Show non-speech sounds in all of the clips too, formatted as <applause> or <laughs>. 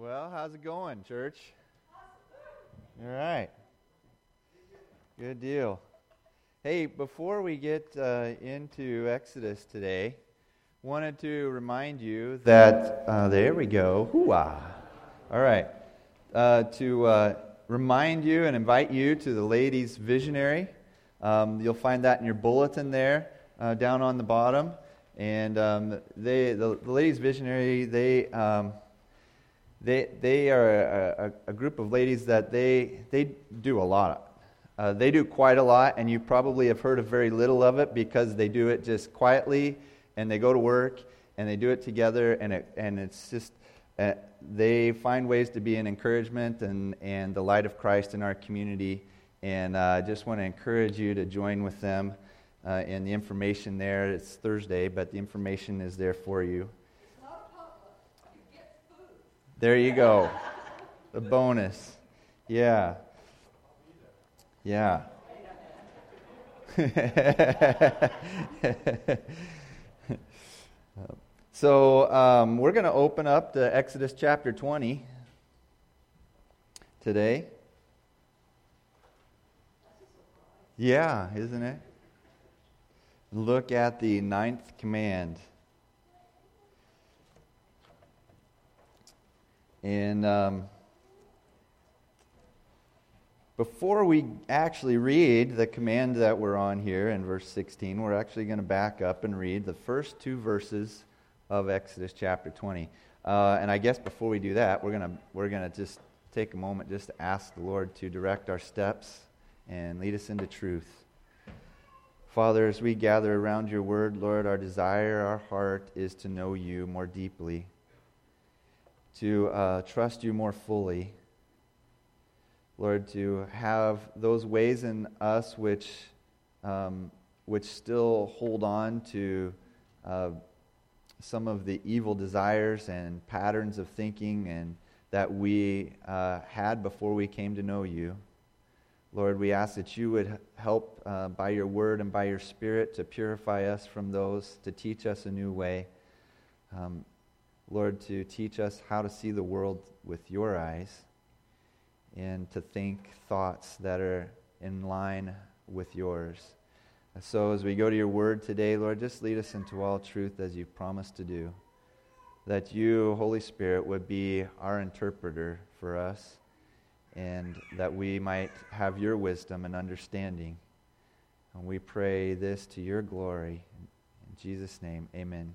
Well, how's it going, church? All right. Good deal. Hey, before we get uh, into Exodus today, wanted to remind you that uh, there we go. Hooah! All right. Uh, to uh, remind you and invite you to the ladies' visionary. Um, you'll find that in your bulletin there, uh, down on the bottom. And um, they, the, the ladies' visionary, they um, they, they are a, a, a, group of ladies that they, they do a lot. Uh, they do quite a lot, and you probably have heard of very little of it because they do it just quietly, and they go to work, and they do it together, and, it, and it's just, uh, they find ways to be an encouragement and, and the light of Christ in our community. And uh, I just want to encourage you to join with them. Uh, and the information there, it's Thursday, but the information is there for you. There you go. The bonus. Yeah. Yeah. <laughs> so um, we're going to open up to Exodus chapter 20 today. Yeah, isn't it? Look at the ninth command. And um, before we actually read the command that we're on here in verse 16, we're actually going to back up and read the first two verses of Exodus chapter 20. Uh, and I guess before we do that, we're going we're to just take a moment just to ask the Lord to direct our steps and lead us into truth. Father, as we gather around your word, Lord, our desire, our heart is to know you more deeply to uh, trust you more fully. Lord, to have those ways in us which, um, which still hold on to uh, some of the evil desires and patterns of thinking and that we uh, had before we came to know you. Lord, we ask that you would help uh, by your word and by your spirit to purify us from those, to teach us a new way. Um, Lord, to teach us how to see the world with your eyes and to think thoughts that are in line with yours. So, as we go to your word today, Lord, just lead us into all truth as you've promised to do. That you, Holy Spirit, would be our interpreter for us and that we might have your wisdom and understanding. And we pray this to your glory. In Jesus' name, amen.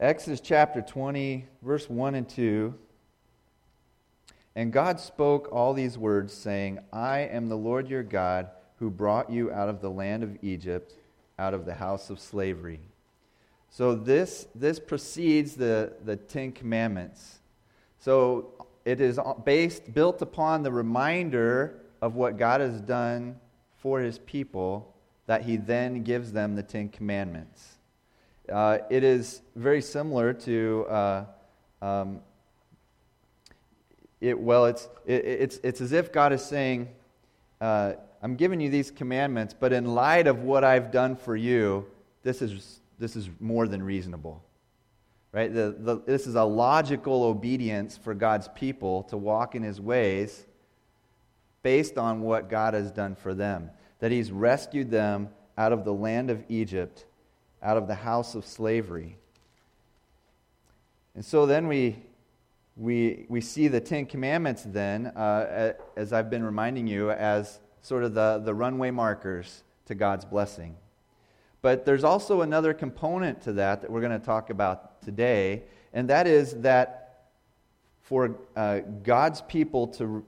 Exodus chapter 20, verse 1 and 2. And God spoke all these words, saying, I am the Lord your God, who brought you out of the land of Egypt, out of the house of slavery. So this, this precedes the, the Ten Commandments. So it is based, built upon the reminder of what God has done for his people, that he then gives them the Ten Commandments. Uh, it is very similar to, uh, um, it, well, it's, it, it's, it's as if God is saying, uh, I'm giving you these commandments, but in light of what I've done for you, this is, this is more than reasonable. Right? The, the, this is a logical obedience for God's people to walk in his ways based on what God has done for them. That he's rescued them out of the land of Egypt out of the house of slavery. And so then we, we, we see the Ten Commandments, then, uh, as I've been reminding you, as sort of the, the runway markers to God's blessing. But there's also another component to that that we're going to talk about today, and that is that for uh, God's people to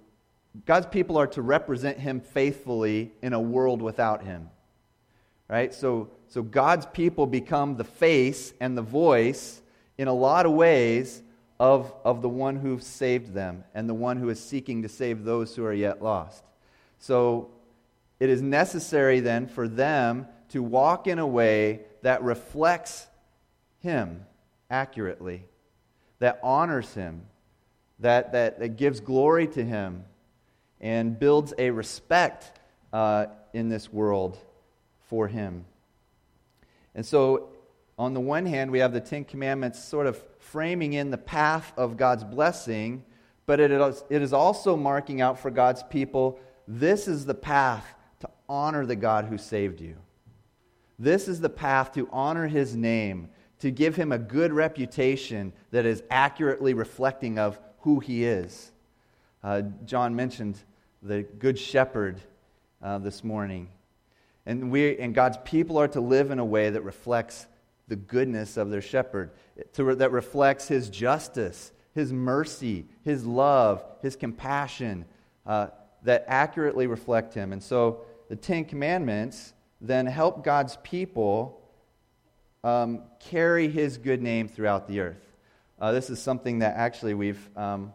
God's people are to represent him faithfully in a world without him. Right? So so God's people become the face and the voice in a lot of ways of, of the one who saved them and the one who is seeking to save those who are yet lost. So it is necessary then for them to walk in a way that reflects Him accurately, that honors Him, that, that, that gives glory to Him, and builds a respect uh, in this world for Him. And so on the one hand, we have the Ten Commandments sort of framing in the path of God's blessing, but it is, it is also marking out for God's people this is the path to honor the God who saved you. This is the path to honor his name, to give him a good reputation that is accurately reflecting of who he is. Uh, John mentioned the good shepherd uh, this morning. And, we, and God's people are to live in a way that reflects the goodness of their shepherd, to, that reflects his justice, his mercy, his love, his compassion, uh, that accurately reflect him. And so the Ten Commandments then help God's people um, carry his good name throughout the earth. Uh, this is something that actually we've, um,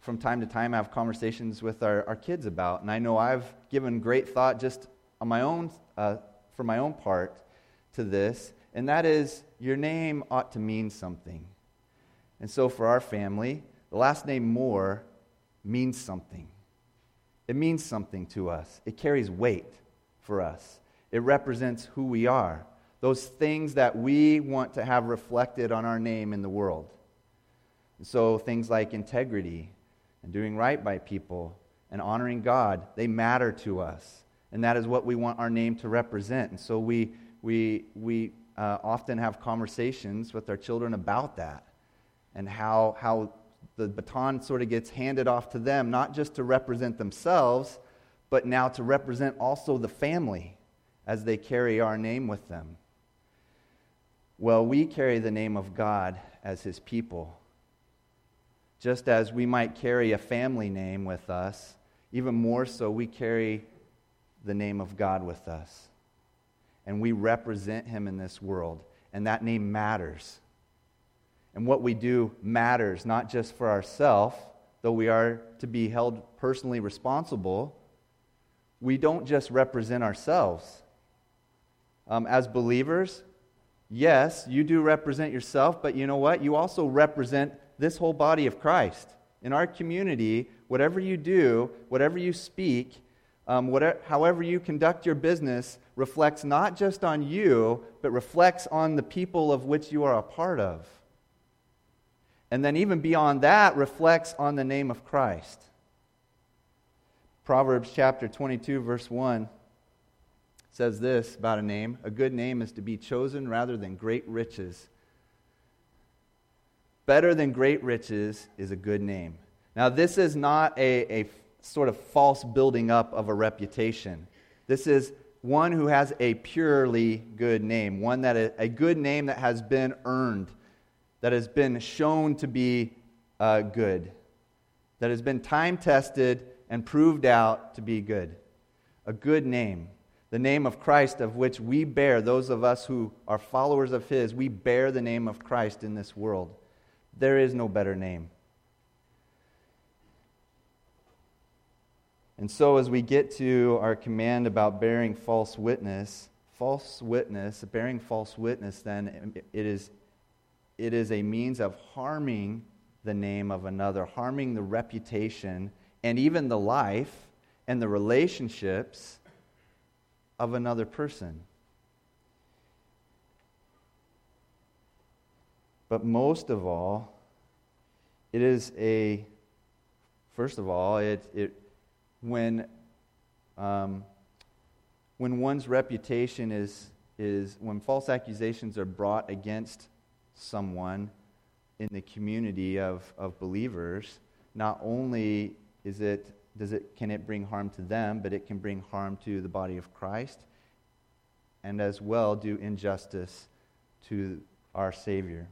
from time to time, have conversations with our, our kids about. And I know I've given great thought just on my own, uh, for my own part to this and that is your name ought to mean something. And so for our family, the last name Moore means something. It means something to us, it carries weight for us, it represents who we are, those things that we want to have reflected on our name in the world. And so things like integrity and doing right by people and honoring God, they matter to us. And that is what we want our name to represent. And so we, we, we uh, often have conversations with our children about that and how, how the baton sort of gets handed off to them, not just to represent themselves, but now to represent also the family as they carry our name with them. Well, we carry the name of God as his people. Just as we might carry a family name with us, even more so, we carry the name of God with us and we represent him in this world. And that name matters. And what we do matters, not just for ourselves, though we are to be held personally responsible. We don't just represent ourselves. Um, as believers, yes, you do represent yourself, but you know what? You also represent this whole body of Christ. In our community, whatever you do, whatever you speak, um, whatever, however you conduct your business reflects not just on you, but reflects on the people of which you are a part of. And then, even beyond that, reflects on the name of Christ. Proverbs chapter 22, verse 1 says this about a name A good name is to be chosen rather than great riches. Better than great riches is a good name. Now, this is not a, a sort of false building up of a reputation. This is one who has a purely good name, one that is, a good name that has been earned, that has been shown to be uh, good, that has been time tested and proved out to be good. A good name. The name of Christ, of which we bear, those of us who are followers of His, we bear the name of Christ in this world. There is no better name. And so, as we get to our command about bearing false witness, false witness, bearing false witness, then it is, it is a means of harming the name of another, harming the reputation, and even the life and the relationships of another person. But most of all, it is a, first of all, it, it when, um, when one's reputation is, is, when false accusations are brought against someone in the community of, of believers, not only is it, does it, can it bring harm to them, but it can bring harm to the body of Christ and as well do injustice to our Savior.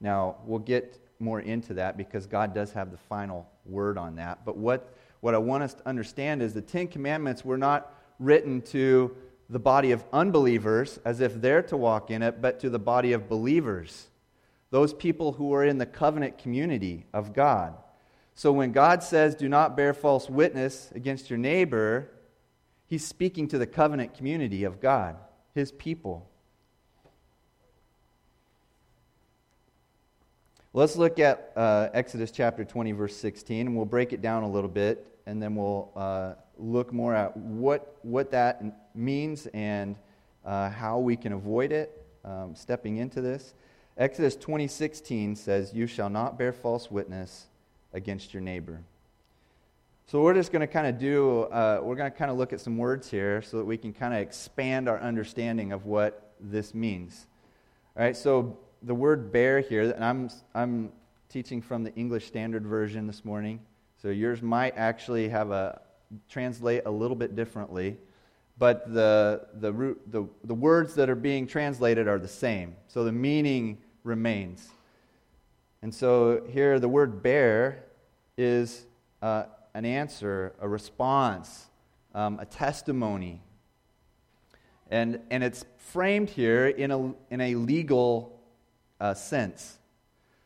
Now, we'll get more into that because God does have the final word on that. But what what I want us to understand is the Ten Commandments were not written to the body of unbelievers as if they're to walk in it, but to the body of believers, those people who are in the covenant community of God. So when God says, do not bear false witness against your neighbor, he's speaking to the covenant community of God, his people. Let's look at uh, Exodus chapter 20, verse 16, and we'll break it down a little bit and then we'll uh, look more at what, what that means and uh, how we can avoid it um, stepping into this. Exodus 20:16 says, "You shall not bear false witness against your neighbor." So we're just going to kind of do. Uh, we're going to kind of look at some words here so that we can kind of expand our understanding of what this means. All right. So the word "bear" here, and I'm I'm teaching from the English Standard Version this morning. So yours might actually have a translate a little bit differently but the, the, root, the, the words that are being translated are the same. So the meaning remains. And so here, the word bear is uh, an answer, a response, um, a testimony. And, and it's framed here in a, in a legal uh, sense.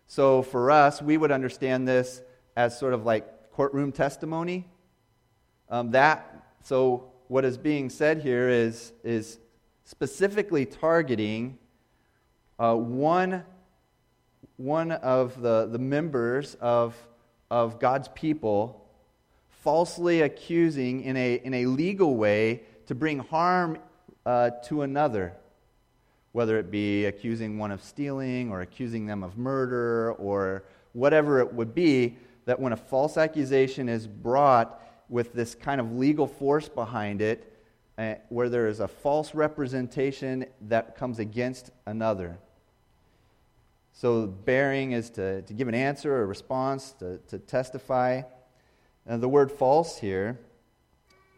So for us, we would understand this as sort of like courtroom testimony. Um, that, so what is being said here is, is specifically targeting uh, one, one of the, the members of, of God's people falsely accusing in a, in a legal way to bring harm uh, to another, whether it be accusing one of stealing or accusing them of murder or whatever it would be, that when a false accusation is brought, with this kind of legal force behind it, uh, where there is a false representation that comes against another. So, bearing is to, to give an answer, a response, to, to testify. And the word false here,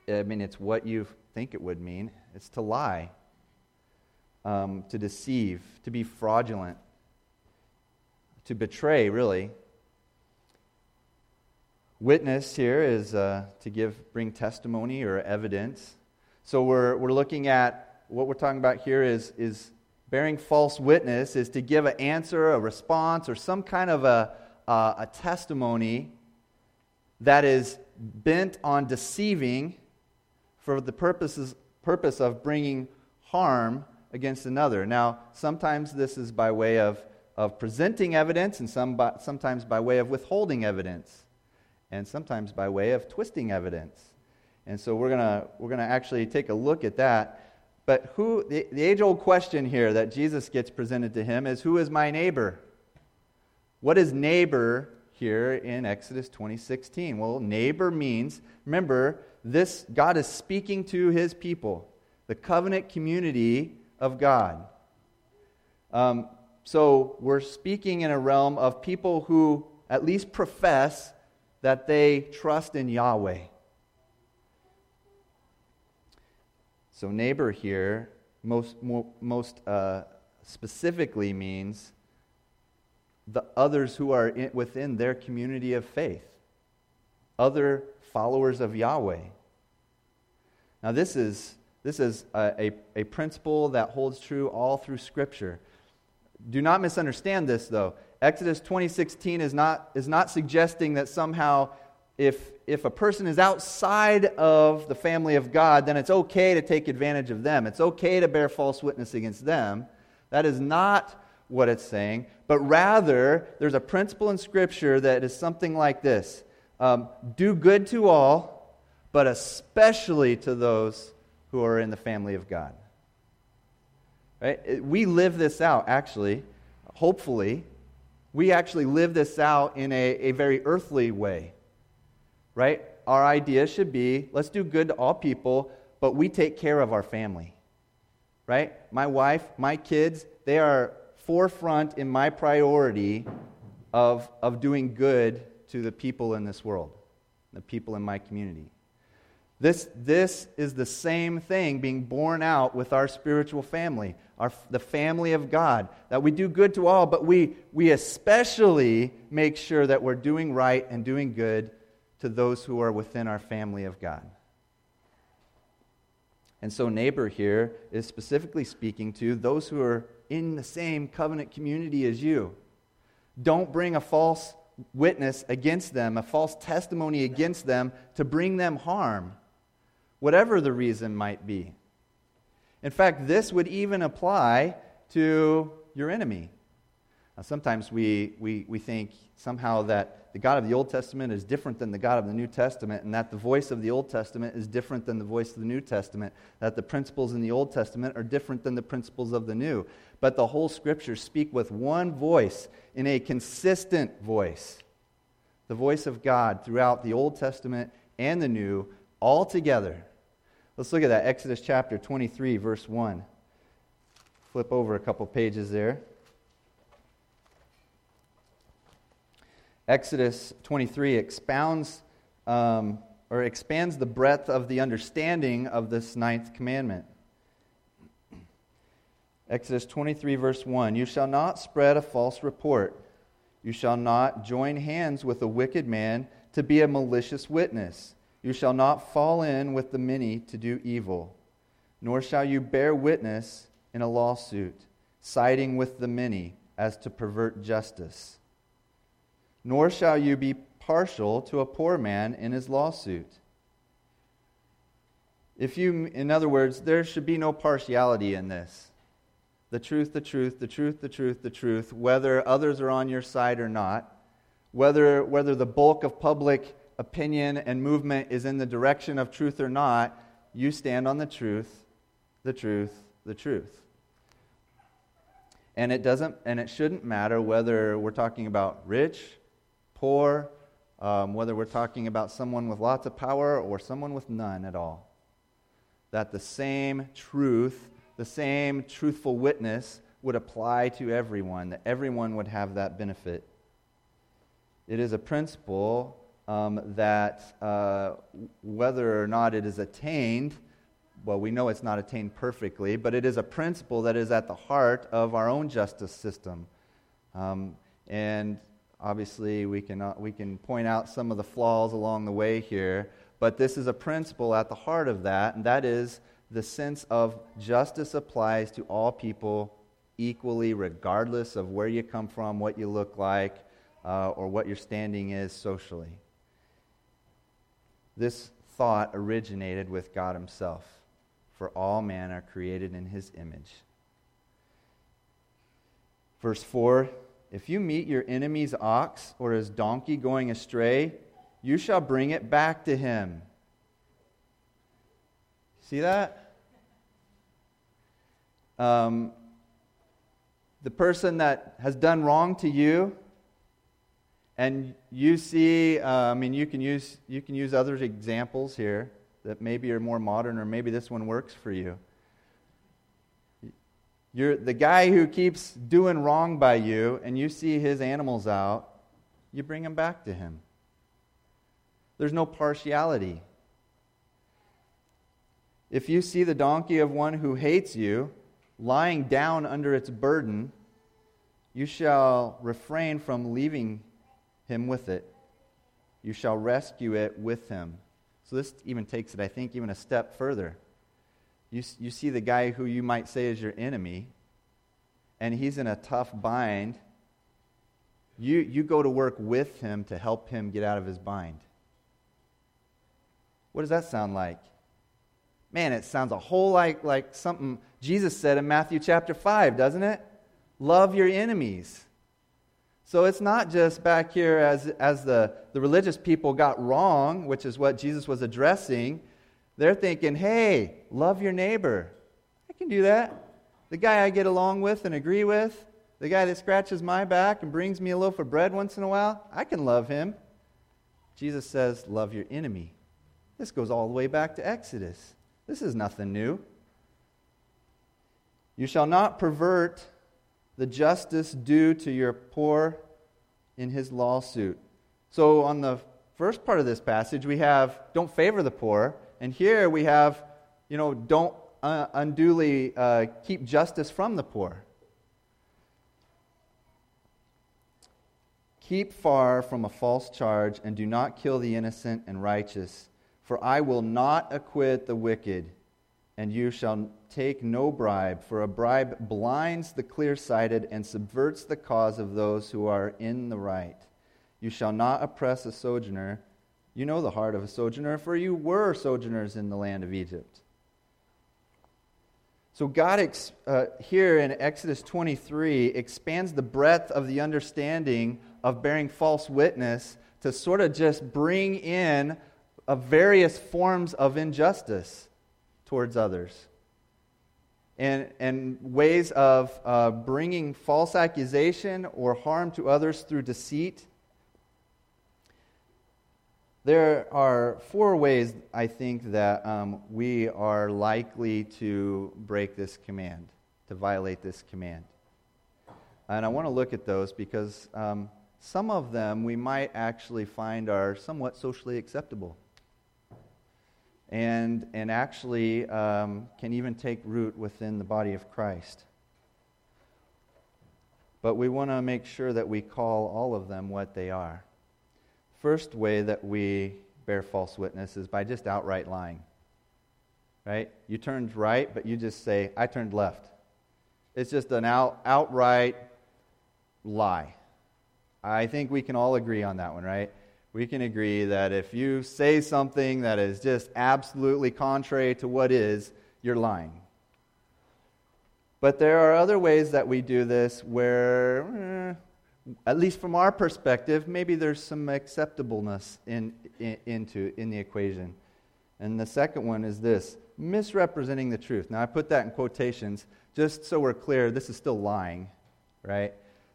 I mean, it's what you think it would mean it's to lie, um, to deceive, to be fraudulent, to betray, really. Witness here is uh, to give, bring testimony or evidence. So we're, we're looking at what we're talking about here is, is bearing false witness, is to give an answer, a response, or some kind of a, a testimony that is bent on deceiving for the purposes, purpose of bringing harm against another. Now, sometimes this is by way of, of presenting evidence, and some by, sometimes by way of withholding evidence and sometimes by way of twisting evidence. And so we're going we're gonna actually take a look at that. But who, the, the age old question here that Jesus gets presented to him is who is my neighbor? What is neighbor here in Exodus 20:16? Well, neighbor means, remember, this God is speaking to his people, the covenant community of God. Um, so we're speaking in a realm of people who at least profess that they trust in Yahweh. So, neighbor here most, most uh, specifically means the others who are in, within their community of faith, other followers of Yahweh. Now, this is, this is a, a, a principle that holds true all through Scripture. Do not misunderstand this, though. Exodus 20:16 is not, is not suggesting that somehow if, if a person is outside of the family of God, then it's okay to take advantage of them. It's okay to bear false witness against them. That is not what it's saying, but rather, there's a principle in Scripture that is something like this um, Do good to all, but especially to those who are in the family of God. Right? We live this out, actually, hopefully, we actually live this out in a, a very earthly way, right? Our idea should be let's do good to all people, but we take care of our family, right? My wife, my kids, they are forefront in my priority of, of doing good to the people in this world, the people in my community. This, this is the same thing being born out with our spiritual family, our, the family of God. That we do good to all, but we, we especially make sure that we're doing right and doing good to those who are within our family of God. And so, neighbor here is specifically speaking to those who are in the same covenant community as you. Don't bring a false witness against them, a false testimony against them to bring them harm whatever the reason might be. In fact, this would even apply to your enemy. Uh, sometimes we, we, we think somehow that the God of the Old Testament is different than the God of the New Testament, and that the voice of the Old Testament is different than the voice of the New Testament, that the principles in the Old Testament are different than the principles of the New. But the whole Scriptures speak with one voice, in a consistent voice. The voice of God throughout the Old Testament and the New, all together. Let's look at that. Exodus chapter 23, verse 1. Flip over a couple pages there. Exodus 23 expounds um, or expands the breadth of the understanding of this ninth commandment. Exodus 23, verse 1 You shall not spread a false report. You shall not join hands with a wicked man to be a malicious witness. You shall not fall in with the many to do evil, nor shall you bear witness in a lawsuit, siding with the many as to pervert justice nor shall you be partial to a poor man in his lawsuit. If you, in other words, there should be no partiality in this. The truth, the truth, the truth, the truth, the truth, whether others are on your side or not, whether, whether the bulk of public opinion and movement is in the direction of truth or not, you stand on the truth, the truth, the truth. And it doesn't and it shouldn't matter whether we're talking about rich poor, um, whether we're talking about someone with lots of power or someone with none at all. That the same truth, the same truthful witness would apply to everyone, that everyone would have that benefit. It is a principle um, that uh, whether or not it is attained, well, we know it's not attained perfectly, but it is a principle that is at the heart of our own justice system. Um, and Obviously, we can, uh, we can point out some of the flaws along the way here, but this is a principle at the heart of that, and that is the sense of justice applies to all people equally, regardless of where you come from, what you look like, uh, or what your standing is socially. This thought originated with God Himself, for all men are created in His image. Verse 4 if you meet your enemy's ox or his donkey going astray, you shall bring it back to him. See that? Um, the person that has done wrong to you, and you see, uh, I mean, you can use you can use other examples here that maybe are more modern, or maybe this one works for you. You're the guy who keeps doing wrong by you, and you see his animals out, you bring him back to him. There's no partiality. If you see the donkey of one who hates you lying down under its burden, you shall refrain from leaving him with it. You shall rescue it with him. So this even takes it, I think, even a step further. You, you see the guy who you might say is your enemy, and he's in a tough bind. You, you go to work with him to help him get out of his bind. What does that sound like? Man, it sounds a whole like, like something Jesus said in Matthew chapter 5, doesn't it? Love your enemies. So it's not just back here as, as the, the religious people got wrong, which is what Jesus was addressing. They're thinking, hey, love your neighbor. I can do that. The guy I get along with and agree with, the guy that scratches my back and brings me a loaf of bread once in a while, I can love him. Jesus says, love your enemy. This goes all the way back to Exodus. This is nothing new. You shall not pervert the justice due to your poor in his lawsuit. So, on the first part of this passage, we have don't favor the poor. And here we have, you know, don't uh, unduly uh, keep justice from the poor. Keep far from a false charge and do not kill the innocent and righteous, for I will not acquit the wicked, and you shall take no bribe, for a bribe blinds the clear sighted and subverts the cause of those who are in the right. You shall not oppress a sojourner you know the heart of a sojourner, for you were sojourners in the land of Egypt. So, God ex- uh, here in Exodus 23 expands the breadth of the understanding of bearing false witness to sort of just bring in uh, various forms of injustice towards others and, and ways of uh, bringing false accusation or harm to others through deceit. There are four ways, I think, that um, we are likely to break this command, to violate this command. And I want to look at those because um, some of them we might actually find are somewhat socially acceptable and, and actually um, can even take root within the body of Christ. But we want to make sure that we call all of them what they are. First way that we bear false witness is by just outright lying. Right? You turned right, but you just say, I turned left. It's just an out, outright lie. I think we can all agree on that one, right? We can agree that if you say something that is just absolutely contrary to what is, you're lying. But there are other ways that we do this where, eh, at least from our perspective, maybe there's some acceptableness in, in, into, in the equation. And the second one is this misrepresenting the truth. Now, I put that in quotations just so we're clear this is still lying, right?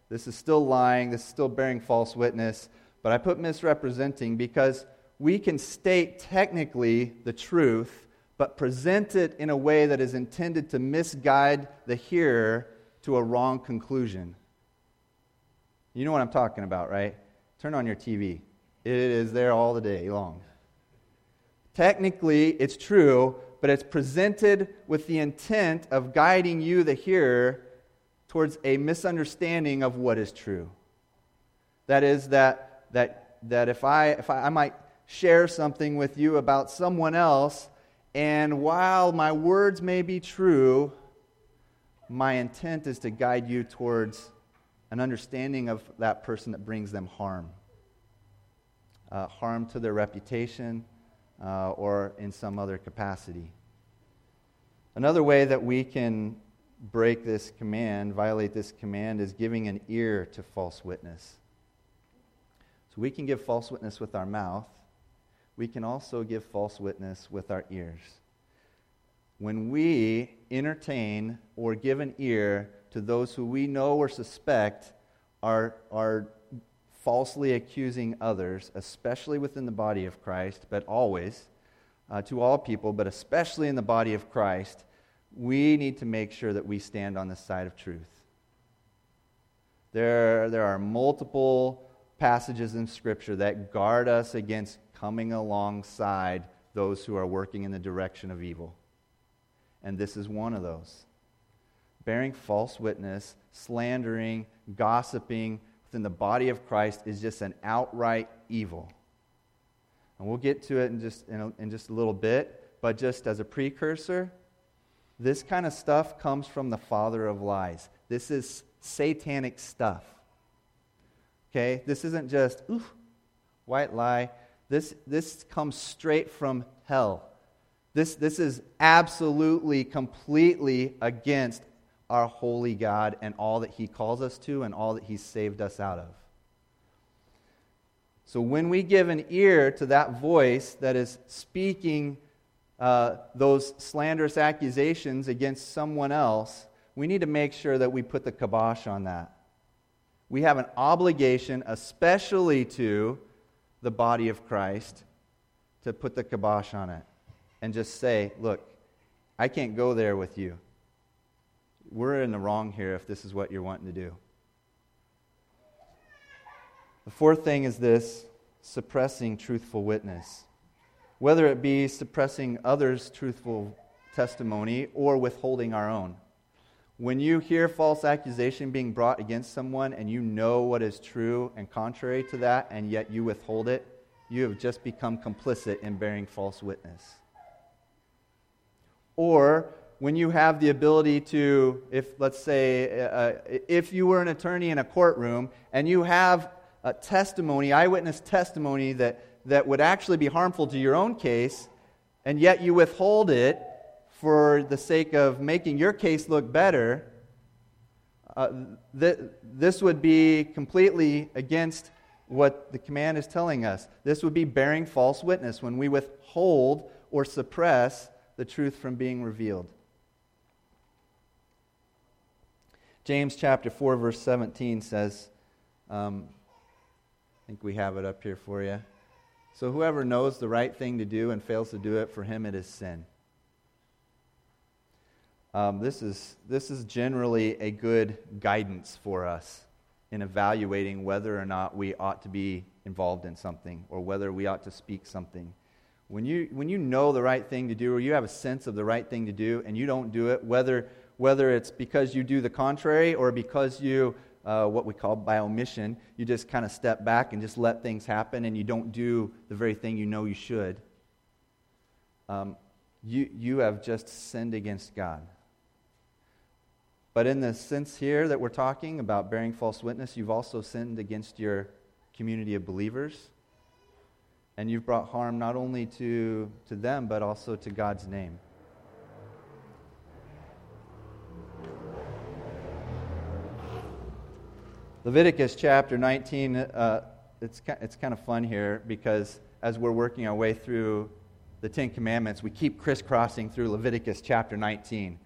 This is still lying. This is still bearing false witness but I put misrepresenting because we can state technically the truth, but present it in a way that is intended to misguide the hearer to a wrong conclusion. You know what I'm talking about, right? Turn on your TV. It is there all the day long. Technically, it's true, but it's presented with the intent of guiding you, the hearer, towards a misunderstanding of what is true. That is, that that, that if, I, if I, I might share something with you about someone else, and while my words may be true, my intent is to guide you towards an understanding of that person that brings them harm uh, harm to their reputation uh, or in some other capacity. Another way that we can break this command, violate this command, is giving an ear to false witness. So we can give false witness with our mouth. We can also give false witness with our ears. When we entertain or give an ear to those who we know or suspect are, are falsely accusing others, especially within the body of Christ, but always uh, to all people, but especially in the body of Christ, we need to make sure that we stand on the side of truth. There, there are multiple passages in Scripture that guard us against coming alongside those who are working in the direction of evil. And this is one of those. Bearing false witness, slandering, gossiping within the body of Christ is just an outright evil. And we'll get to it in just, in, a, in just a little bit, but just as a precursor, this kind of stuff comes from the father of lies. This is satanic stuff. Okay? This isn't just, ooh, white lie. This, this comes straight from hell. This, this is absolutely, completely against our holy God and all that He calls us to and all that He's saved us out of. So when we give an ear to that voice that is speaking uh, those slanderous accusations against someone else, we need to make sure that we put the kibosh on that we have an obligation, especially to the body of Christ, to put the kibosh on it and just say, look, I can't go there with you. We're in the wrong here if this is what you're wanting to do. The fourth thing is this suppressing truthful witness. Whether it be suppressing others' truthful testimony or withholding our own. When you hear false accusation being brought against someone and you know what is true and contrary to that, and yet you withhold it, you have just become complicit in bearing false witness. Or when you have the ability to, if let's say, uh, uh if you were an attorney in a courtroom and you have a testimony, eyewitness testimony that, that would actually be harmful to your own case, and yet you withhold it for the sake of making your case look better, uh, th- this would be completely against what the command is telling us. This would be bearing false witness when we withhold or suppress the truth from being revealed. James chapter 4, verse 17 says, um, I think we have it up here for you. So whoever knows the right thing to do and fails to do it, for him it is sin. Um, this, is, this is generally a good guidance for us in evaluating whether or not we ought to be involved in something or whether we ought to speak something. When you, when you know the right thing to do or you have a sense of the right thing to do and you don't do it, whether, whether it's because you do the contrary or because you, uh, what we call by omission, you just kind of step back and just let things happen and you don't do the very thing you know you should, um, you, you have just sinned against God. But in the sense here that we're talking about bearing false witness, you've also sinned against your community of believers. And you've brought harm not only to, to them, but also to God's name. Leviticus chapter 19, uh, it's, it's kind of fun here because as we're working our way through the Ten Commandments, we keep crisscrossing through Leviticus chapter 19.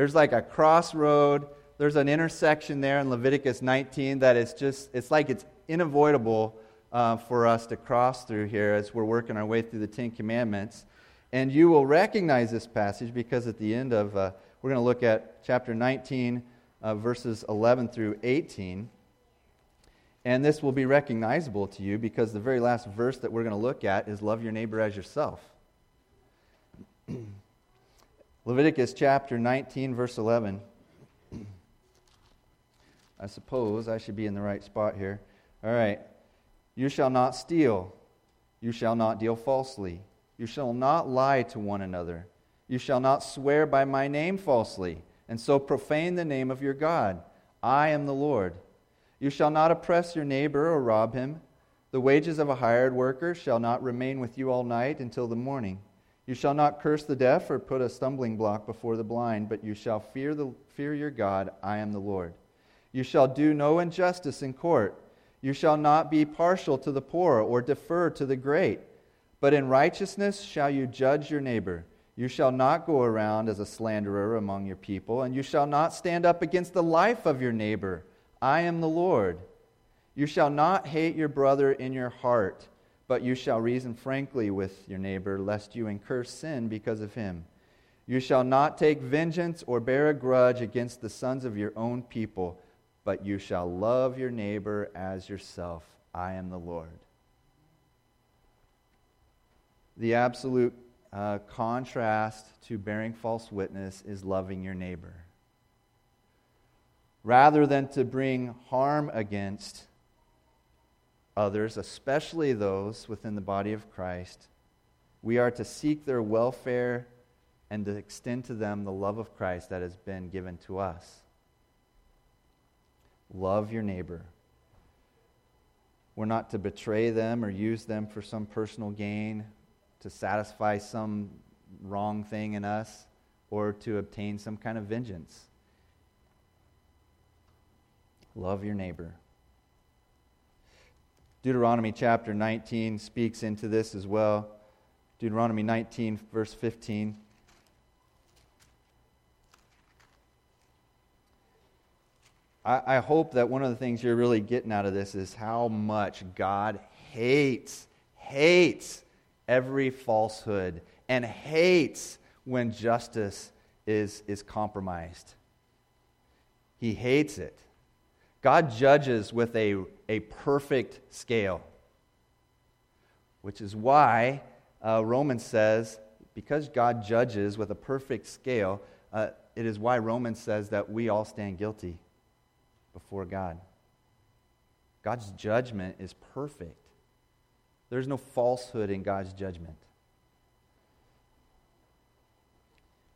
There's like a crossroad. There's an intersection there in Leviticus 19 that is just, it's like it's unavoidable uh, for us to cross through here as we're working our way through the Ten Commandments. And you will recognize this passage because at the end of, uh, we're going to look at chapter 19, uh, verses 11 through 18. And this will be recognizable to you because the very last verse that we're going to look at is love your neighbor as yourself. <clears throat> Leviticus chapter 19, verse 11. I suppose I should be in the right spot here. All right. You shall not steal. You shall not deal falsely. You shall not lie to one another. You shall not swear by my name falsely, and so profane the name of your God. I am the Lord. You shall not oppress your neighbor or rob him. The wages of a hired worker shall not remain with you all night until the morning. You shall not curse the deaf or put a stumbling block before the blind, but you shall fear, the, fear your God. I am the Lord. You shall do no injustice in court. You shall not be partial to the poor or defer to the great, but in righteousness shall you judge your neighbor. You shall not go around as a slanderer among your people, and you shall not stand up against the life of your neighbor. I am the Lord. You shall not hate your brother in your heart but you shall reason frankly with your neighbor, lest you incur sin because of him. You shall not take vengeance or bear a grudge against the sons of your own people, but you shall love your neighbor as yourself. I am the Lord. The absolute uh, contrast to bearing false witness is loving your neighbor. Rather than to bring harm against, others, especially those within the body of Christ. We are to seek their welfare and to extend to them the love of Christ that has been given to us. Love your neighbor. We're not to betray them or use them for some personal gain, to satisfy some wrong thing in us, or to obtain some kind of vengeance. Love your neighbor. Deuteronomy chapter 19 speaks into this as well. Deuteronomy 19, verse 15. I, hope that one of the things you're really getting out of this is how much God hates, hates every falsehood and hates when justice is, is compromised. He hates it. God judges with a, a perfect scale, which is why uh, Romans says, because God judges with a perfect scale, uh, it is why Romans says that we all stand guilty before God. God's judgment is perfect. There's no falsehood in God's judgment,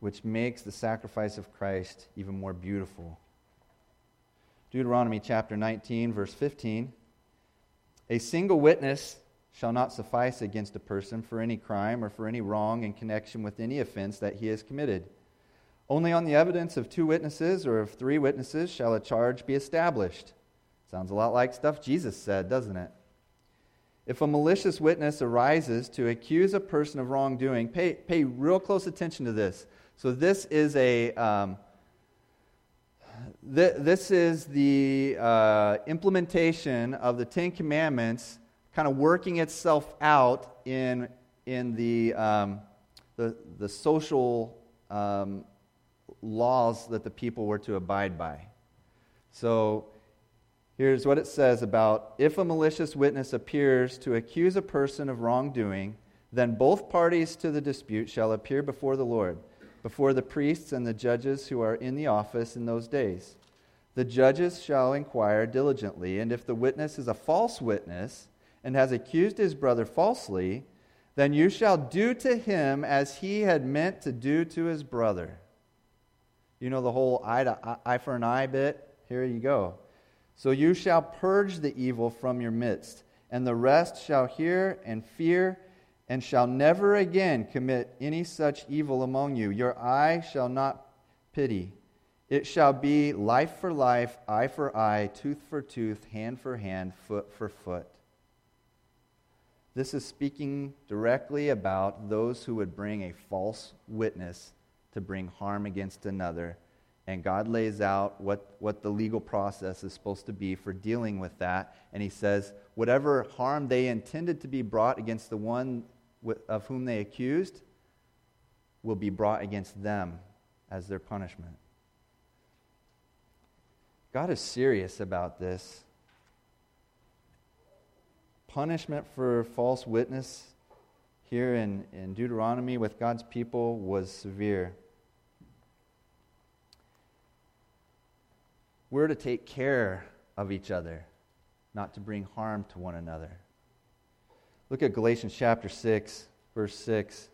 which makes the sacrifice of Christ even more beautiful. Deuteronomy chapter 19, verse 15. A single witness shall not suffice against a person for any crime or for any wrong in connection with any offense that he has committed. Only on the evidence of two witnesses or of three witnesses shall a charge be established. Sounds a lot like stuff Jesus said, doesn't it? If a malicious witness arises to accuse a person of wrongdoing, pay, pay real close attention to this. So, this is a. Um, th- this is the uh, implementation of the Ten Commandments kind of working itself out in, in the, um, the, the social um, laws that the people were to abide by. So here's what it says about if a malicious witness appears to accuse a person of wrongdoing, then both parties to the dispute shall appear before the Lord, before the priests and the judges who are in the office in those days. The judges shall inquire diligently, and if the witness is a false witness and has accused his brother falsely, then you shall do to him as he had meant to do to his brother. You know the whole eye, to, eye for an eye bit? Here you go. So you shall purge the evil from your midst, and the rest shall hear and fear, and shall never again commit any such evil among you. Your eye shall not pity. It shall be life for life, eye for eye, tooth for tooth, hand for hand, foot for foot. This is speaking directly about those who would bring a false witness to bring harm against another. And God lays out what, what the legal process is supposed to be for dealing with that. And He says, whatever harm they intended to be brought against the one of whom they accused will be brought against them as their punishment. God is serious about this. Punishment for false witness here in, in Deuteronomy with God's people was severe. We're to take care of each other, not to bring harm to one another. Look at Galatians chapter 6, verse 6.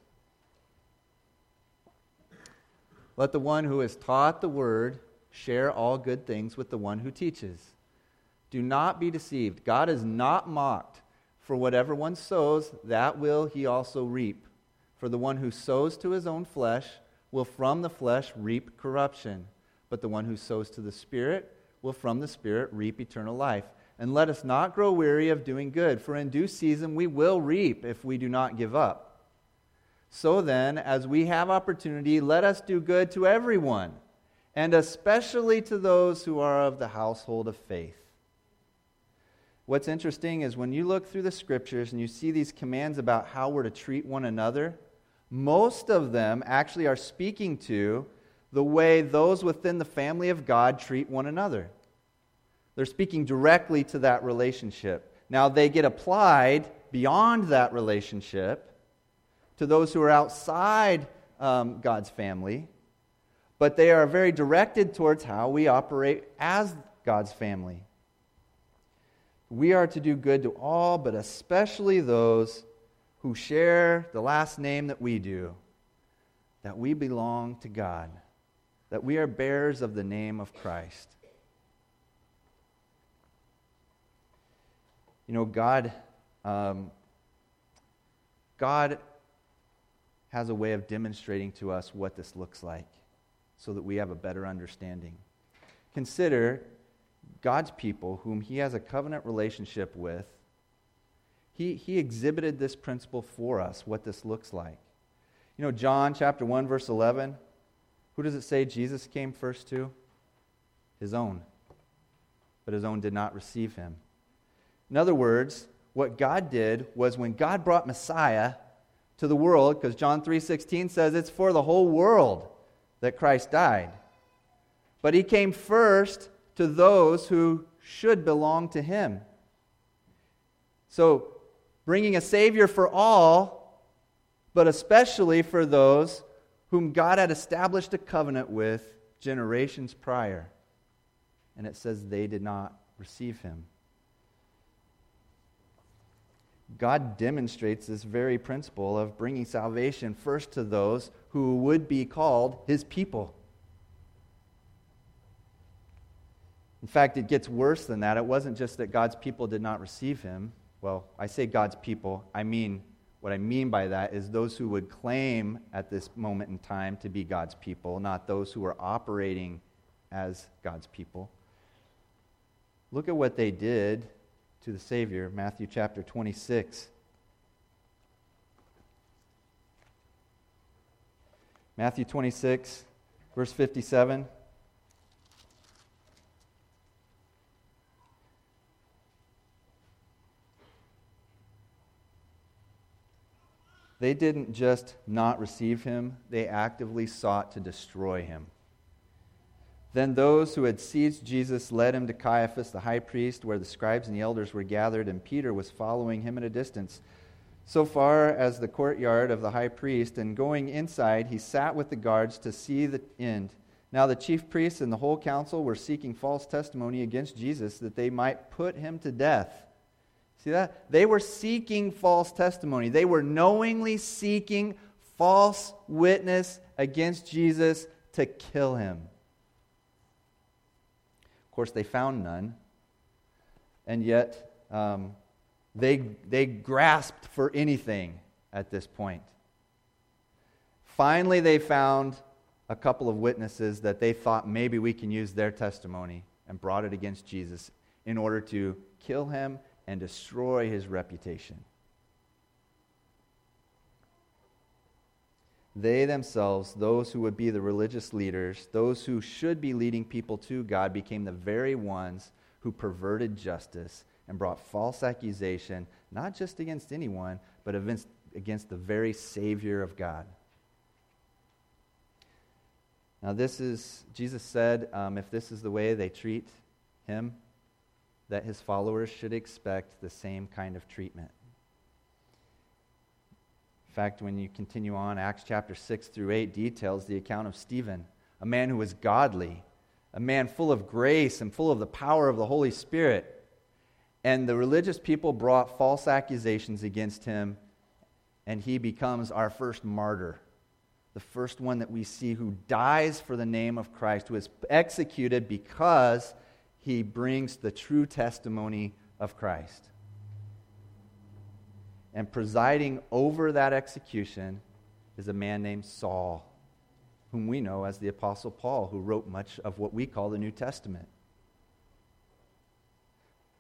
Let the one who has taught the word share all good things with the one who teaches. Do not be deceived. God is not mocked. For whatever one sows, that will he also reap. For the one who sows to his own flesh will from the flesh reap corruption but the one who sows to the Spirit will from the Spirit reap eternal life. And let us not grow weary of doing good, for in due season we will reap if we do not give up. So then, as we have opportunity, let us do good to everyone, and especially to those who are of the household of faith. What's interesting is when you look through the scriptures and you see these commands about how we're to treat one another, most of them actually are speaking to the way those within the family of God treat one another. They're speaking directly to that relationship. Now, they get applied beyond that relationship to those who are outside um, God's family, but they are very directed towards how we operate as God's family. We are to do good to all, but especially those who share the last name that we do, that we belong to God that we are bearers of the name of Christ. You know, God, um, God has a way of demonstrating to us what this looks like so that we have a better understanding. Consider God's people, whom He has a covenant relationship with. He, he exhibited this principle for us, what this looks like. You know, John chapter 1, verse 11 who does it say Jesus came first to? His own. But his own did not receive him. In other words, what God did was when God brought Messiah to the world, because John 3:16 says it's for the whole world that Christ died. But he came first to those who should belong to him. So, bringing a Savior for all, but especially for those whom God had established a covenant with generations prior. And it says they did not receive him. God demonstrates this very principle of bringing salvation first to those who would be called his people. In fact, it gets worse than that. It wasn't just that God's people did not receive him. Well, I say God's people, I mean What I mean by that is those who would claim at this moment in time to be God's people, not those who are operating as God's people. Look at what they did to the Savior, Matthew chapter 26. Matthew 26, verse 57. They didn't just not receive him, they actively sought to destroy him. Then those who had seized Jesus led him to Caiaphas, the high priest, where the scribes and the elders were gathered, and Peter was following him at a distance. So far as the courtyard of the high priest, and going inside, he sat with the guards to see the end. Now the chief priests and the whole council were seeking false testimony against Jesus that they might put him to death. See that? They were seeking false testimony. They were knowingly seeking false witness against Jesus to kill him. Of course, they found none. And yet, um, they, they grasped for anything at this point. Finally, they found a couple of witnesses that they thought maybe we can use their testimony and brought it against Jesus in order to kill him and destroy his reputation. They themselves, those who would be the religious leaders, those who should be leading people to God, became the very ones who perverted justice and brought false accusation, not just against anyone, but against the very Savior of God. Now, this is, Jesus said, um, if this is the way they treat him, that his followers should expect the same kind of treatment. In fact, when you continue on, Acts chapter 6 through 8 details the account of Stephen, a man who was godly, a man full of grace and full of the power of the Holy Spirit. And the religious people brought false accusations against him, and he becomes our first martyr. The first one that we see who dies for the name of Christ, who is executed because he brings the true testimony of Christ. And presiding over that execution is a man named Saul, whom we know as the Apostle Paul, who wrote much of what we call the New Testament.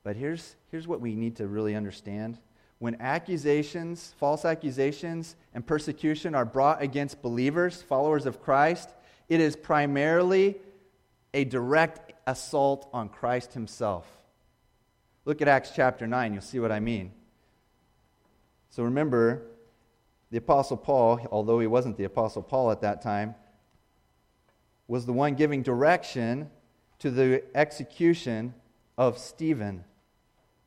But here's, here's what we need to really understand. When accusations, false accusations, and persecution are brought against believers, followers of Christ, it is primarily a direct assault on Christ himself. Look at Acts chapter 9, you'll see what I mean. So remember, the Apostle Paul, although he wasn't the Apostle Paul at that time, was the one giving direction to the execution of Stephen,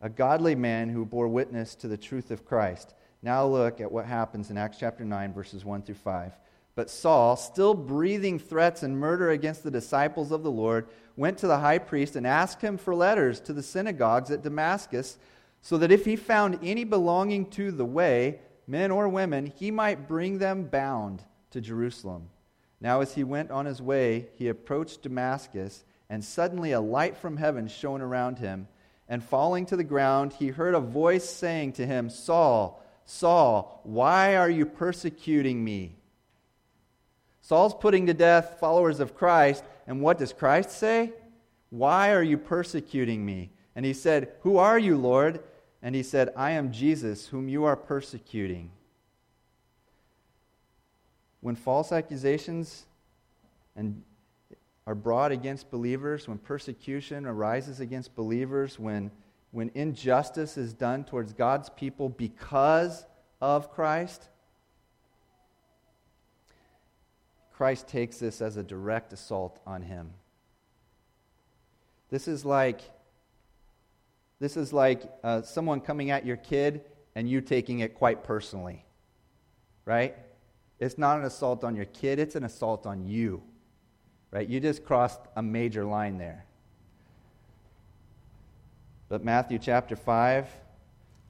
a godly man who bore witness to the truth of Christ. Now look at what happens in Acts chapter 9, verses 1 through 5. But Saul, still breathing threats and murder against the disciples of the Lord, went to the high priest and asked him for letters to the synagogues at Damascus, so that if he found any belonging to the way, men or women, he might bring them bound to Jerusalem. Now, as he went on his way, he approached Damascus, and suddenly a light from heaven shone around him. And falling to the ground, he heard a voice saying to him, Saul, Saul, why are you persecuting me? Saul's putting to death followers of Christ, and what does Christ say? Why are you persecuting me? And he said, Who are you, Lord? And he said, I am Jesus, whom you are persecuting. When false accusations and are brought against believers, when persecution arises against believers, when, when injustice is done towards God's people because of Christ, Christ takes this as a direct assault on him. This is like this is like uh, someone coming at your kid and you taking it quite personally. Right? It's not an assault on your kid, it's an assault on you. Right? You just crossed a major line there. But Matthew chapter 5,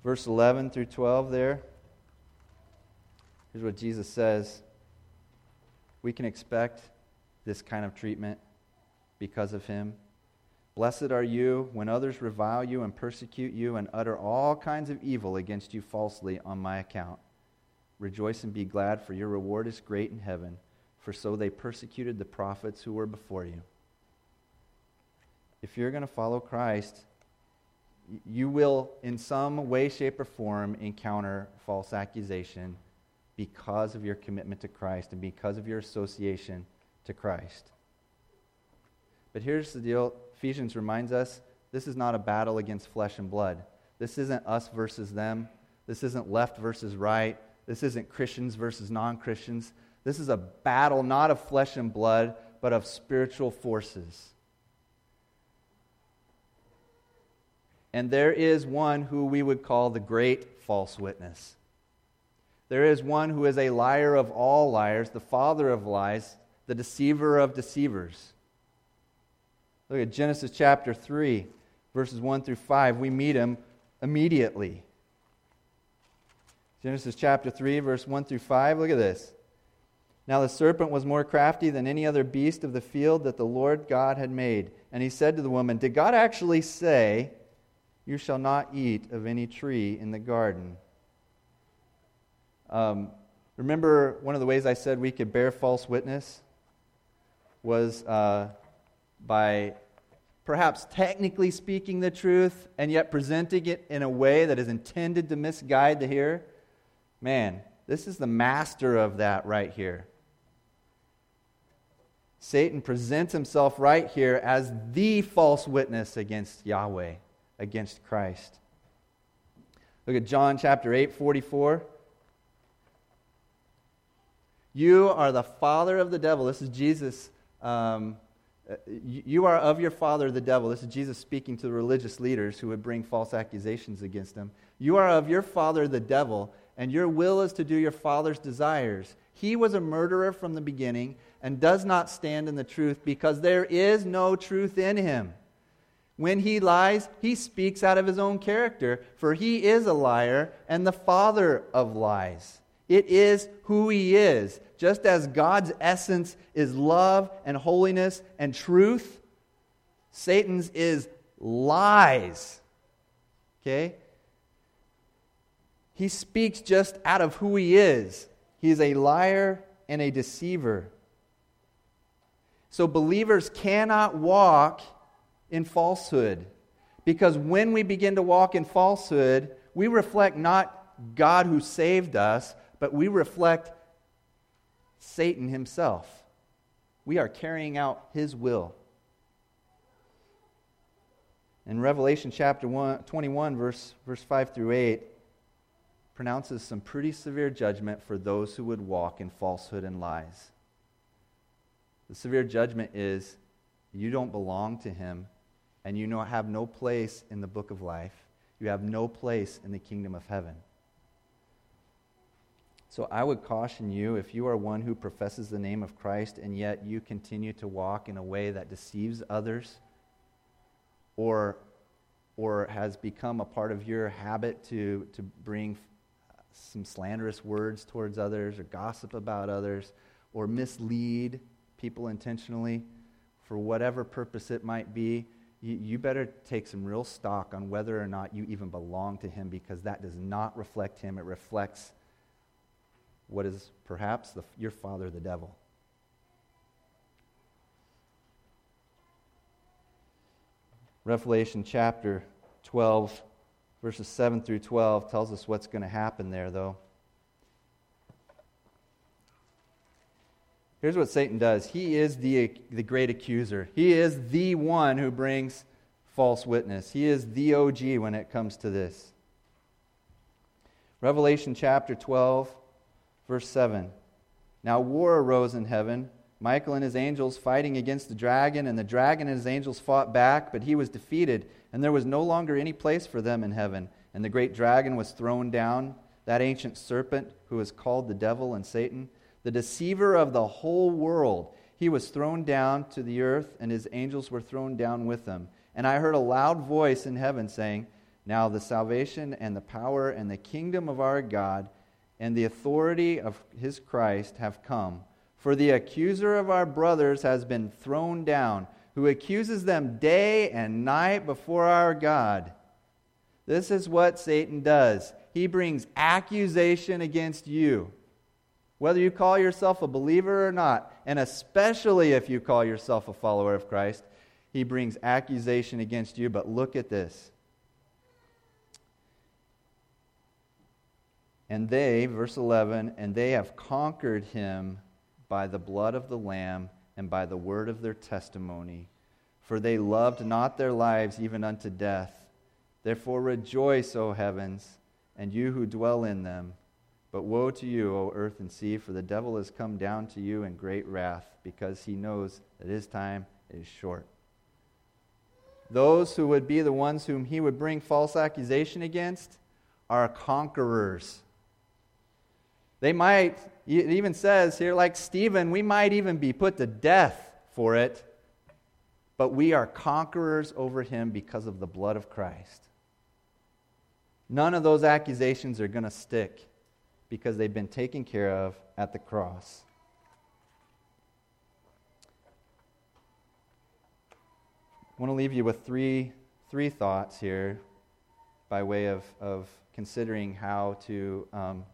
verse 11 through 12 there. Here's what Jesus says we can expect this kind of treatment because of him. Blessed are you when others revile you and persecute you and utter all kinds of evil against you falsely on my account. Rejoice and be glad, for your reward is great in heaven, for so they persecuted the prophets who were before you. If you're going to follow Christ, you will, in some way, shape, or form, encounter false accusation because of your commitment to Christ and because of your association to Christ. But here's the deal Ephesians reminds us this is not a battle against flesh and blood. This isn't us versus them. This isn't left versus right. This isn't Christians versus non Christians. This is a battle not of flesh and blood, but of spiritual forces. And there is one who we would call the great false witness. There is one who is a liar of all liars, the father of lies, the deceiver of deceivers. Look at Genesis chapter 3, verses 1 through 5. We meet him immediately. Genesis chapter 3, verse 1 through 5. Look at this. Now the serpent was more crafty than any other beast of the field that the Lord God had made. And he said to the woman, Did God actually say, You shall not eat of any tree in the garden? Um, remember, one of the ways I said we could bear false witness was uh, by perhaps technically speaking the truth and yet presenting it in a way that is intended to misguide the hearer. Man, this is the master of that right here. Satan presents himself right here as the false witness against Yahweh, against Christ. Look at John chapter 8, 44. You are the father of the devil. This is Jesus. Um, Uh, you are of your father, the devil. This is Jesus speaking to the religious leaders who would bring false accusations against him. You are of your father, the devil, and your will is to do your father's desires. He was a murderer from the beginning and does not stand in the truth because there is no truth in him. When he lies, he speaks out of his own character, for he is a liar and the father of lies. It is who he is. Just as God's essence is love and holiness and truth, Satan's is lies. Okay? He speaks just out of who he is. He is a liar and a deceiver. So believers cannot walk in falsehood. Because when we begin to walk in falsehood, we reflect not God who saved us, but we reflect Satan himself. We are carrying out his will. In Revelation chapter one, 21, verse, verse 5 through 8, pronounces some pretty severe judgment for those who would walk in falsehood and lies. The severe judgment is you don't belong to him, and you have no place in the book of life. You have no place in the kingdom of heaven. So I would caution you if you are one who professes the name of Christ and yet you continue to walk in a way that deceives others or, or has become a part of your habit to, to bring some slanderous words towards others or gossip about others or mislead people intentionally for whatever purpose it might be, you, you better take some real stock on whether or not you even belong to Him because that does not reflect Him. It reflects what is perhaps the, your father, the devil. Revelation chapter 12, verses 7 through 12, tells us what's going to happen there, though. Here's what Satan does he is the, the great accuser, he is the one who brings false witness. He is the OG when it comes to this. Revelation chapter 12, Verse 7 Now war arose in heaven. Michael and his angels fighting against the dragon, and the dragon and his angels fought back, but he was defeated, and there was no longer any place for them in heaven. And the great dragon was thrown down, that ancient serpent who is called the devil and Satan, the deceiver of the whole world. He was thrown down to the earth, and his angels were thrown down with him. And I heard a loud voice in heaven saying, Now the salvation and the power and the kingdom of our God and the authority of his Christ have come. For the accuser of our brothers has been thrown down, who accuses them day and night before our God. This is what Satan does. He brings accusation against you, whether you call yourself a believer or not, and especially if you call yourself a follower of Christ. He brings accusation against you, but look at this. And they, verse 11, and they have conquered him by the blood of the Lamb and by the word of their testimony. For they loved not their lives even unto death. Therefore rejoice, O heavens, and you who dwell in them. But woe to you, O earth and sea, for the devil has come down to you in great wrath, because he knows that his time is short. Those who would be the ones whom he would bring false accusation against are conquerors. They might, it even says here, like Stephen, we might even be put to death for it, but we are conquerors over him because of the blood of Christ. None of those accusations are going to stick because they've been taken care of at the cross. I want to leave you with three, three thoughts here by way of, of considering how to um,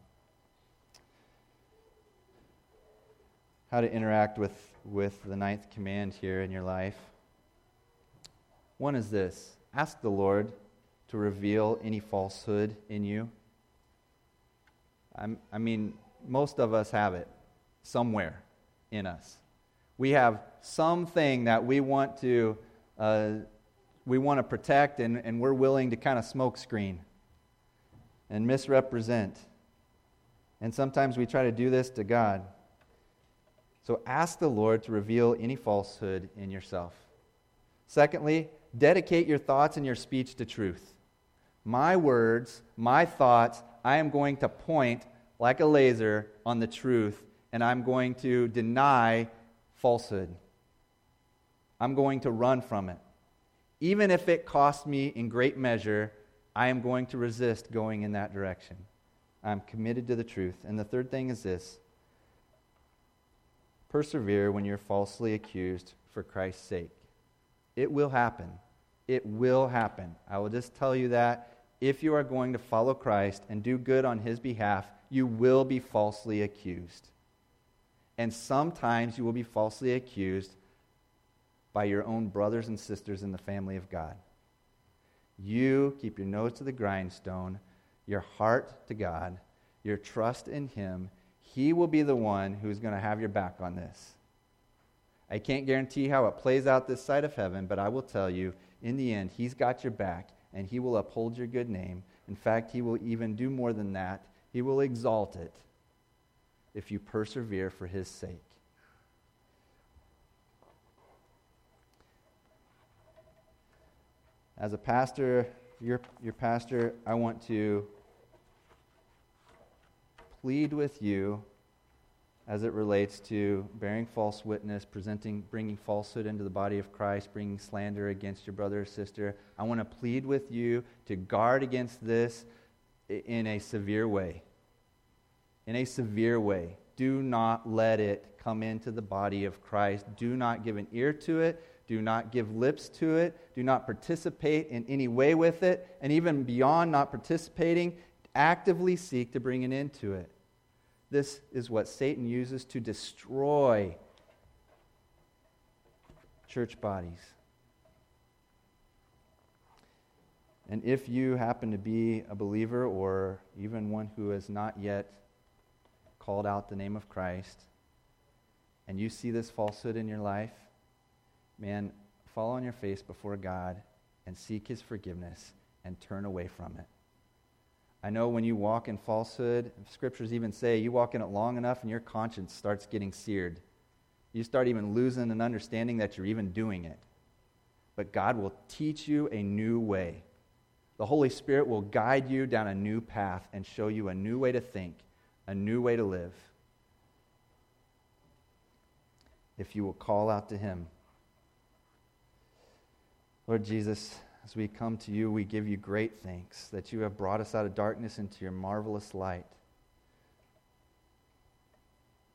how to interact with, with the ninth command here in your life. One is this ask the Lord to reveal any falsehood in you. I'm, i mean, most of us have it somewhere in us. We have something that we want to, uh, we want to protect, and, and we're willing to kind of smokescreen and misrepresent. And sometimes we try to do this to God. So ask the Lord to reveal any falsehood in yourself. Secondly, dedicate your thoughts and your speech to truth. My words, my thoughts, I am going to point like a laser on the truth, and I'm going to deny falsehood. I'm going to run from it. Even if it costs me in great measure, I am going to resist going in that direction. I'm committed to the truth. And the third thing is this Persevere when you're falsely accused for Christ's sake. It will happen. It will happen. I will just tell you that if you are going to follow Christ and do good on his behalf, you will be falsely accused. And sometimes you will be falsely accused by your own brothers and sisters in the family of God. You keep your nose to the grindstone, your heart to God, your trust in him, he will be the one who's going to have your back on this. I can't guarantee how it plays out this side of heaven, but I will tell you, in the end, He's got your back and He will uphold your good name. In fact, He will even do more than that, He will exalt it if you persevere for His sake. As a pastor, your, your pastor, I want to plead with you as it relates to bearing false witness, presenting, bringing falsehood into the body of Christ, bringing slander against your brother or sister. I want to plead with you to guard against this in a severe way. In a severe way. Do not let it come into the body of Christ. Do not give an ear to it. Do not give lips to it. Do not participate in any way with it. And even beyond not participating, actively seek to bring an end to it. This is what Satan uses to destroy church bodies. And if you happen to be a believer or even one who has not yet called out the name of Christ, and you see this falsehood in your life, man, fall on your face before God and seek his forgiveness and turn away from it. I know when you walk in falsehood, scriptures even say you walk in it long enough and your conscience starts getting seared. You start even losing an understanding that you're even doing it. But God will teach you a new way. The Holy Spirit will guide you down a new path and show you a new way to think, a new way to live. If you will call out to Him. Lord Jesus, as we come to you, we give you great thanks that you have brought us out of darkness into your marvelous light.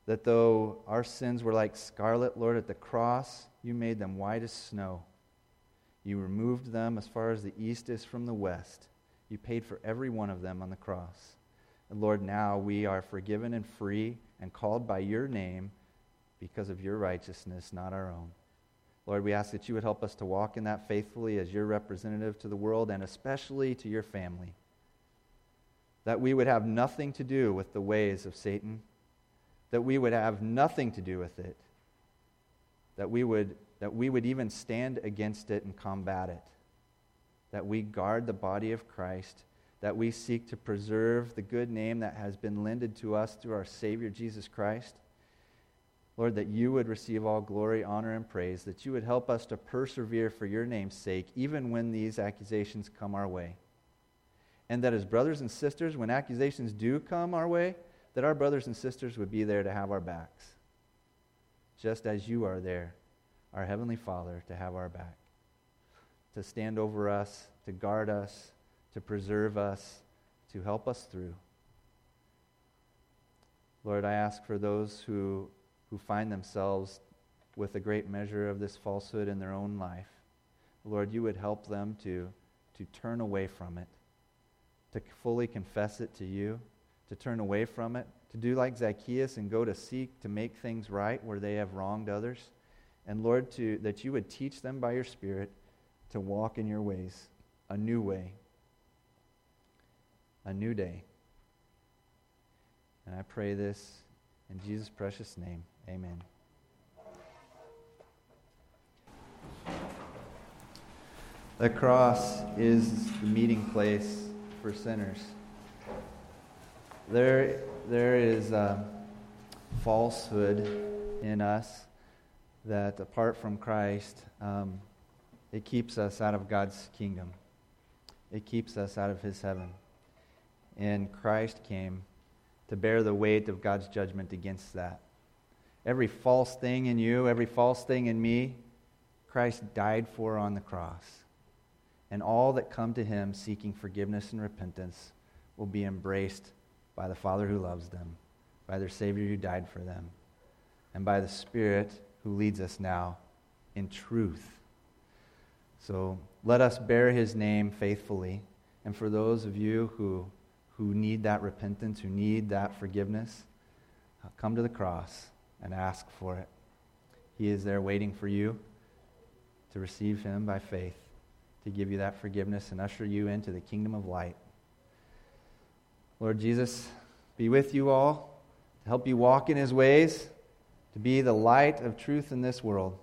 That though our sins were like scarlet, Lord, at the cross, you made them white as snow. You removed them as far as the east is from the west. You paid for every one of them on the cross. And Lord, now we are forgiven and free and called by your name because of your righteousness, not our own. Lord, we ask that you would help us to walk in that faithfully as your representative to the world and especially to your family. That we would have nothing to do with the ways of Satan, that we would have nothing to do with it, that we would, that we would even stand against it and combat it, that we guard the body of Christ, that we seek to preserve the good name that has been lended to us through our Savior Jesus Christ Lord, that you would receive all glory, honor, and praise, that you would help us to persevere for your name's sake, even when these accusations come our way. And that as brothers and sisters, when accusations do come our way, that our brothers and sisters would be there to have our backs, just as you are there, our Heavenly Father, to have our back, to stand over us, to guard us, to preserve us, to help us through. Lord, I ask for those who who find themselves with a great measure of this falsehood in their own life. Lord, you would help them to, to turn away from it, to fully confess it to you, to turn away from it, to do like Zacchaeus and go to seek to make things right where they have wronged others. And Lord, to, that you would teach them by your Spirit to walk in your ways, a new way, a new day. And I pray this in Jesus' precious name. Amen. The cross is the meeting place for sinners. There, there is a falsehood in us that apart from Christ, um, it keeps us out of God's kingdom. It keeps us out of his heaven. And Christ came to bear the weight of God's judgment against that every false thing in you, every false thing in me, Christ died for on the cross. And all that come to him seeking forgiveness and repentance will be embraced by the Father who loves them, by their Savior who died for them, and by the Spirit who leads us now in truth. So let us bear his name faithfully. And for those of you who, who need that repentance, who need that forgiveness, uh, come to the cross and ask for it. He is there waiting for you to receive Him by faith, to give you that forgiveness and usher you into the kingdom of light. Lord Jesus, be with you all, to help you walk in His ways, to be the light of truth in this world.